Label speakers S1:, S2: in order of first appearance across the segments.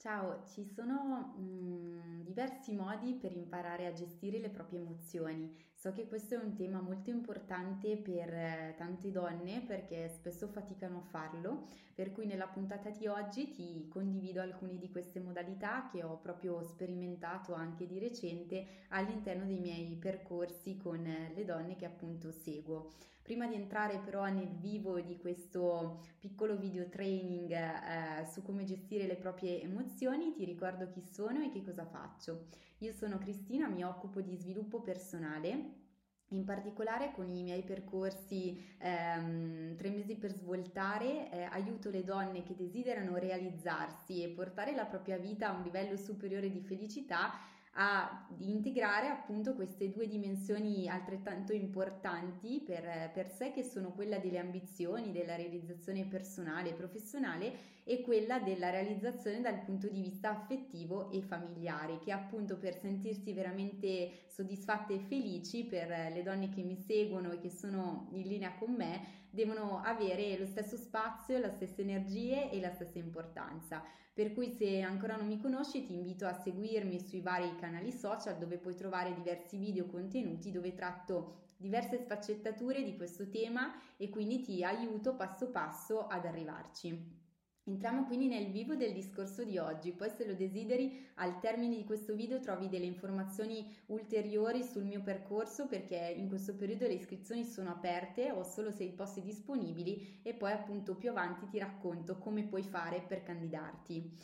S1: Ciao, ci sono mm, diversi modi per imparare a gestire le proprie emozioni. So che questo è un tema molto importante per eh, tante donne perché spesso faticano a farlo, per cui nella puntata di oggi ti condivido alcune di queste modalità che ho proprio sperimentato anche di recente all'interno dei miei percorsi con eh, le donne che appunto seguo. Prima di entrare però nel vivo di questo piccolo video training eh, su come gestire le proprie emozioni, ti ricordo chi sono e che cosa faccio. Io sono Cristina, mi occupo di sviluppo personale in particolare con i miei percorsi ehm, tre mesi per svoltare, eh, aiuto le donne che desiderano realizzarsi e portare la propria vita a un livello superiore di felicità a integrare appunto queste due dimensioni altrettanto importanti per, per sé che sono quella delle ambizioni, della realizzazione personale e professionale e quella della realizzazione dal punto di vista affettivo e familiare che appunto per sentirsi veramente soddisfatte e felici per le donne che mi seguono e che sono in linea con me devono avere lo stesso spazio, le stesse energie e la stessa importanza. Per cui se ancora non mi conosci ti invito a seguirmi sui vari canali social dove puoi trovare diversi video contenuti dove tratto diverse sfaccettature di questo tema e quindi ti aiuto passo passo ad arrivarci. Entriamo quindi nel vivo del discorso di oggi, poi se lo desideri al termine di questo video trovi delle informazioni ulteriori sul mio percorso perché in questo periodo le iscrizioni sono aperte, ho solo sei posti disponibili e poi appunto più avanti ti racconto come puoi fare per candidarti.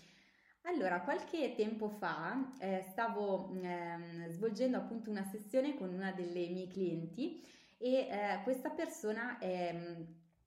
S1: Allora, qualche tempo fa eh, stavo eh, svolgendo appunto una sessione con una delle mie clienti e eh, questa persona è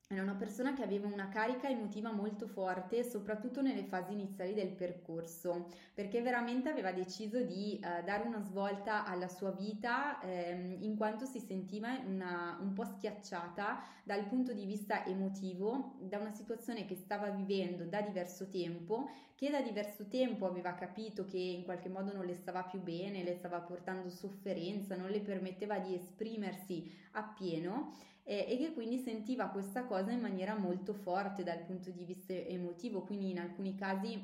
S1: era una persona che aveva una carica emotiva molto forte, soprattutto nelle fasi iniziali del percorso, perché veramente aveva deciso di eh, dare una svolta alla sua vita ehm, in quanto si sentiva una, un po' schiacciata dal punto di vista emotivo da una situazione che stava vivendo da diverso tempo, che da diverso tempo aveva capito che in qualche modo non le stava più bene, le stava portando sofferenza, non le permetteva di esprimersi appieno eh, e che quindi sentiva questa cosa in maniera molto forte dal punto di vista emotivo, quindi in alcuni casi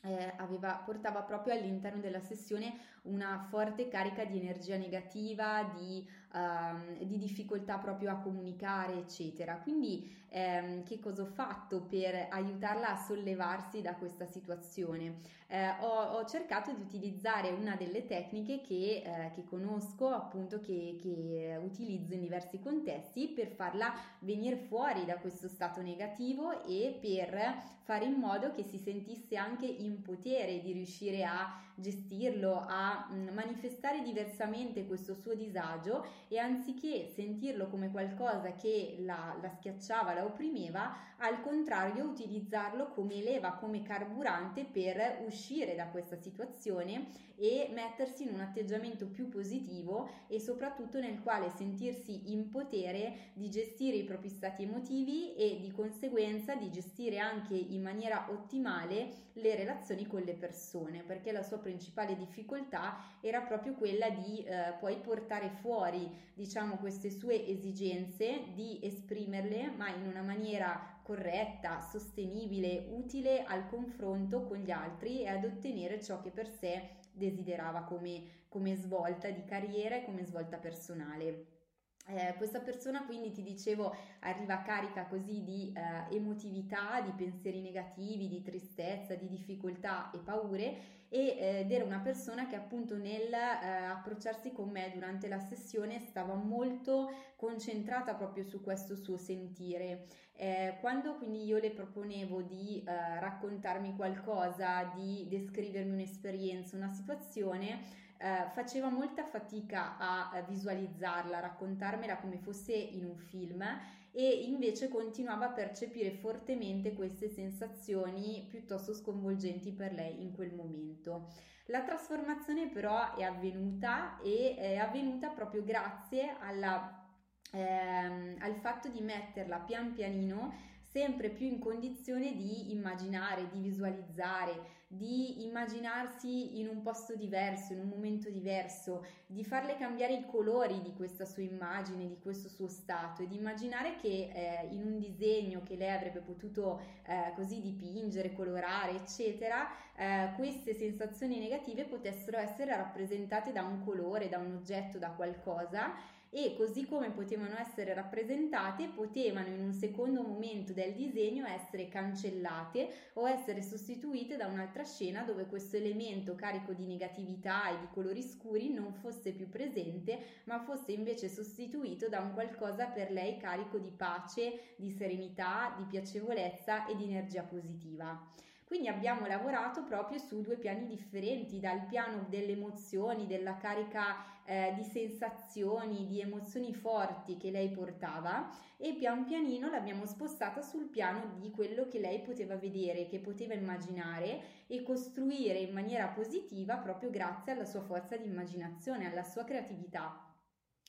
S1: eh, aveva, portava proprio all'interno della sessione una forte carica di energia negativa, di, uh, di difficoltà proprio a comunicare, eccetera. Quindi, ehm, che cosa ho fatto per aiutarla a sollevarsi da questa situazione? Eh, ho, ho, cercato di utilizzare una delle tecniche che, eh, che conosco, appunto, che, che utilizzo in diversi contesti per farla venire fuori da questo stato negativo e per fare in modo che si sentisse anche in potere di riuscire a gestirlo, a mm, manifestare diversamente questo suo disagio e anziché sentirlo come qualcosa che la, la schiacciava, la opprimeva, al contrario utilizzarlo come leva, come carburante per uscire da questa situazione e mettersi in un atteggiamento più positivo e soprattutto nel quale sentirsi in potere di gestire i propri stati emotivi e di conseguenza di gestire anche in maniera ottimale le relazioni con le persone, perché la sua principale difficoltà era proprio quella di eh, poi portare fuori, diciamo, queste sue esigenze, di esprimerle, ma in una maniera corretta, sostenibile, utile al confronto con gli altri e ad ottenere ciò che per sé desiderava come, come svolta di carriera e come svolta personale. Eh, questa persona quindi ti dicevo arriva carica così di eh, emotività, di pensieri negativi, di tristezza, di difficoltà e paure eh, ed era una persona che appunto nel eh, approcciarsi con me durante la sessione stava molto concentrata proprio su questo suo sentire. Eh, quando quindi io le proponevo di raccontarmi qualcosa, di descrivermi un'esperienza, una situazione, eh, faceva molta fatica a visualizzarla, a raccontarmela come fosse in un film e invece continuava a percepire fortemente queste sensazioni piuttosto sconvolgenti per lei in quel momento. La trasformazione però è avvenuta e è avvenuta proprio grazie alla, ehm, al fatto di metterla pian pianino sempre più in condizione di immaginare, di visualizzare, di immaginarsi in un posto diverso, in un momento diverso, di farle cambiare i colori di questa sua immagine, di questo suo stato e di immaginare che eh, in un disegno che lei avrebbe potuto eh, così dipingere, colorare, eccetera, eh, queste sensazioni negative potessero essere rappresentate da un colore, da un oggetto, da qualcosa e così come potevano essere rappresentate, potevano in un secondo momento del disegno essere cancellate o essere sostituite da un'altra scena dove questo elemento carico di negatività e di colori scuri non fosse più presente, ma fosse invece sostituito da un qualcosa per lei carico di pace, di serenità, di piacevolezza e di energia positiva. Quindi abbiamo lavorato proprio su due piani differenti, dal piano delle emozioni, della carica eh, di sensazioni, di emozioni forti che lei portava e pian pianino l'abbiamo spostata sul piano di quello che lei poteva vedere, che poteva immaginare e costruire in maniera positiva proprio grazie alla sua forza di immaginazione, alla sua creatività.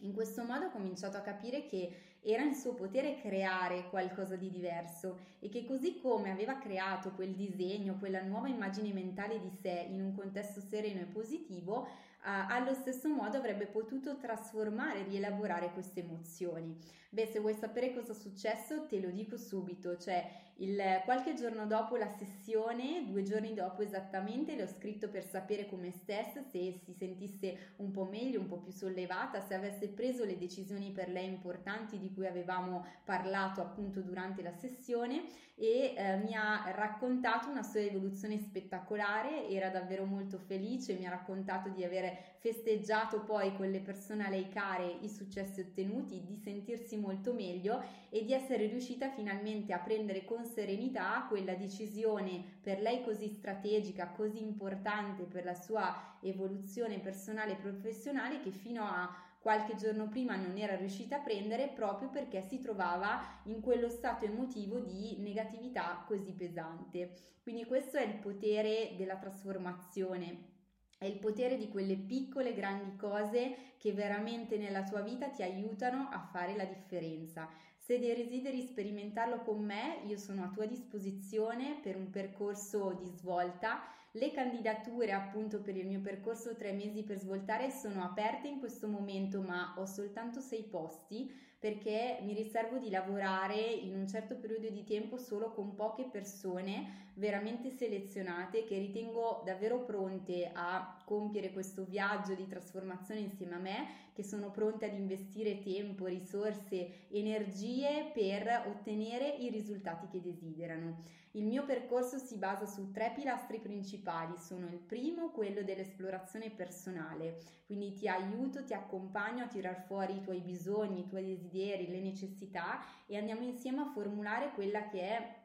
S1: In questo modo ho cominciato a capire che era in suo potere creare qualcosa di diverso e che così come aveva creato quel disegno, quella nuova immagine mentale di sé in un contesto sereno e positivo, eh, allo stesso modo avrebbe potuto trasformare e rielaborare queste emozioni. Beh, se vuoi sapere cosa è successo, te lo dico subito, cioè il, qualche giorno dopo la sessione, due giorni dopo esattamente, le ho scritto per sapere come stesse, se si sentisse un po' meglio, un po' più sollevata, se avesse preso le decisioni per lei importanti di cui avevamo parlato appunto durante la sessione e eh, mi ha raccontato una sua evoluzione spettacolare, era davvero molto felice, mi ha raccontato di aver festeggiato poi con le persone a lei care i successi ottenuti, di sentirsi molto meglio e di essere riuscita finalmente a prendere con serenità quella decisione per lei così strategica, così importante per la sua evoluzione personale e professionale che fino a qualche giorno prima non era riuscita a prendere proprio perché si trovava in quello stato emotivo di negatività così pesante. Quindi questo è il potere della trasformazione. È il potere di quelle piccole grandi cose che veramente nella tua vita ti aiutano a fare la differenza. Se desideri sperimentarlo con me, io sono a tua disposizione per un percorso di svolta. Le candidature appunto per il mio percorso tre mesi per svoltare sono aperte in questo momento, ma ho soltanto sei posti perché mi riservo di lavorare in un certo periodo di tempo solo con poche persone veramente selezionate che ritengo davvero pronte a compiere questo viaggio di trasformazione insieme a me, che sono pronte ad investire tempo, risorse, energie per ottenere i risultati che desiderano. Il mio percorso si basa su tre pilastri principali, sono il primo quello dell'esplorazione personale, quindi ti aiuto, ti accompagno a tirar fuori i tuoi bisogni, i tuoi desideri, le necessità e andiamo insieme a formulare quella che è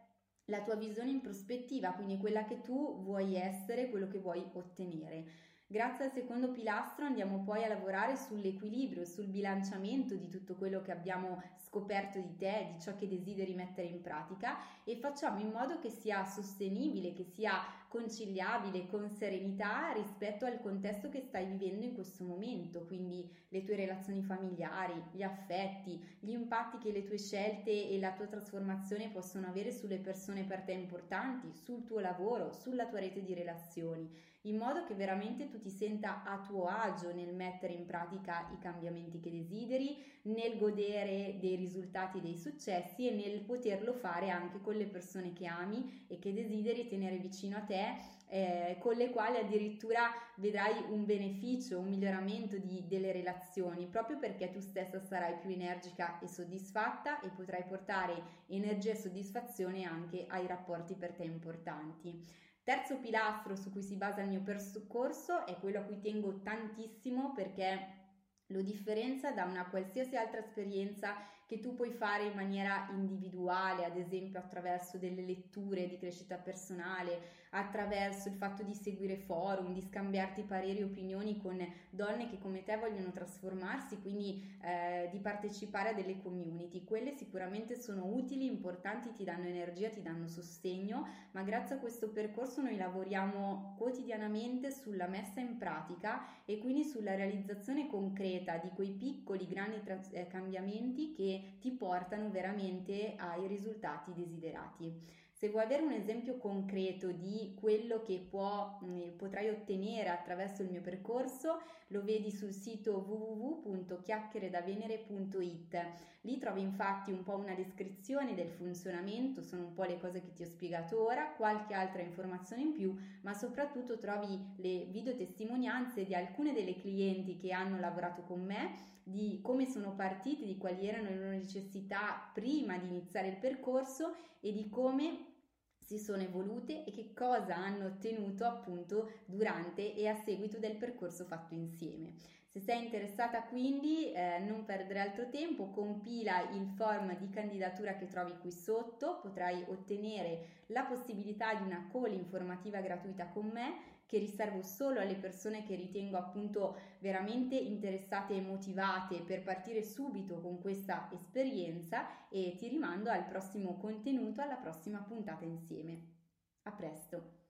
S1: la tua visione in prospettiva, quindi quella che tu vuoi essere, quello che vuoi ottenere. Grazie al secondo pilastro andiamo poi a lavorare sull'equilibrio, sul bilanciamento di tutto quello che abbiamo scoperto di te, di ciò che desideri mettere in pratica e facciamo in modo che sia sostenibile, che sia conciliabile con serenità rispetto al contesto che stai vivendo in questo momento, quindi le tue relazioni familiari, gli affetti, gli impatti che le tue scelte e la tua trasformazione possono avere sulle persone per te importanti, sul tuo lavoro, sulla tua rete di relazioni in modo che veramente tu ti senta a tuo agio nel mettere in pratica i cambiamenti che desideri, nel godere dei risultati dei successi e nel poterlo fare anche con le persone che ami e che desideri tenere vicino a te, eh, con le quali addirittura vedrai un beneficio, un miglioramento di, delle relazioni, proprio perché tu stessa sarai più energica e soddisfatta e potrai portare energia e soddisfazione anche ai rapporti per te importanti. Terzo pilastro su cui si basa il mio percorso è quello a cui tengo tantissimo perché lo differenzia da una qualsiasi altra esperienza che tu puoi fare in maniera individuale, ad esempio attraverso delle letture di crescita personale, attraverso il fatto di seguire forum, di scambiarti pareri e opinioni con donne che come te vogliono trasformarsi, quindi eh, di partecipare a delle community. Quelle sicuramente sono utili, importanti, ti danno energia, ti danno sostegno, ma grazie a questo percorso noi lavoriamo quotidianamente sulla messa in pratica e quindi sulla realizzazione concreta di quei piccoli grandi trans- eh, cambiamenti che ti portano veramente ai risultati desiderati. Se vuoi avere un esempio concreto di quello che può, mh, potrai ottenere attraverso il mio percorso, lo vedi sul sito www.chiacchieredavenere.it. Lì trovi infatti un po' una descrizione del funzionamento, sono un po' le cose che ti ho spiegato ora, qualche altra informazione in più, ma soprattutto trovi le videotestimonianze di alcune delle clienti che hanno lavorato con me di come sono partiti, di quali erano le loro necessità prima di iniziare il percorso e di come si sono evolute e che cosa hanno ottenuto appunto durante e a seguito del percorso fatto insieme. Se sei interessata quindi eh, non perdere altro tempo, compila il form di candidatura che trovi qui sotto, potrai ottenere la possibilità di una call informativa gratuita con me che riservo solo alle persone che ritengo appunto veramente interessate e motivate per partire subito con questa esperienza e ti rimando al prossimo contenuto, alla prossima puntata insieme. A presto!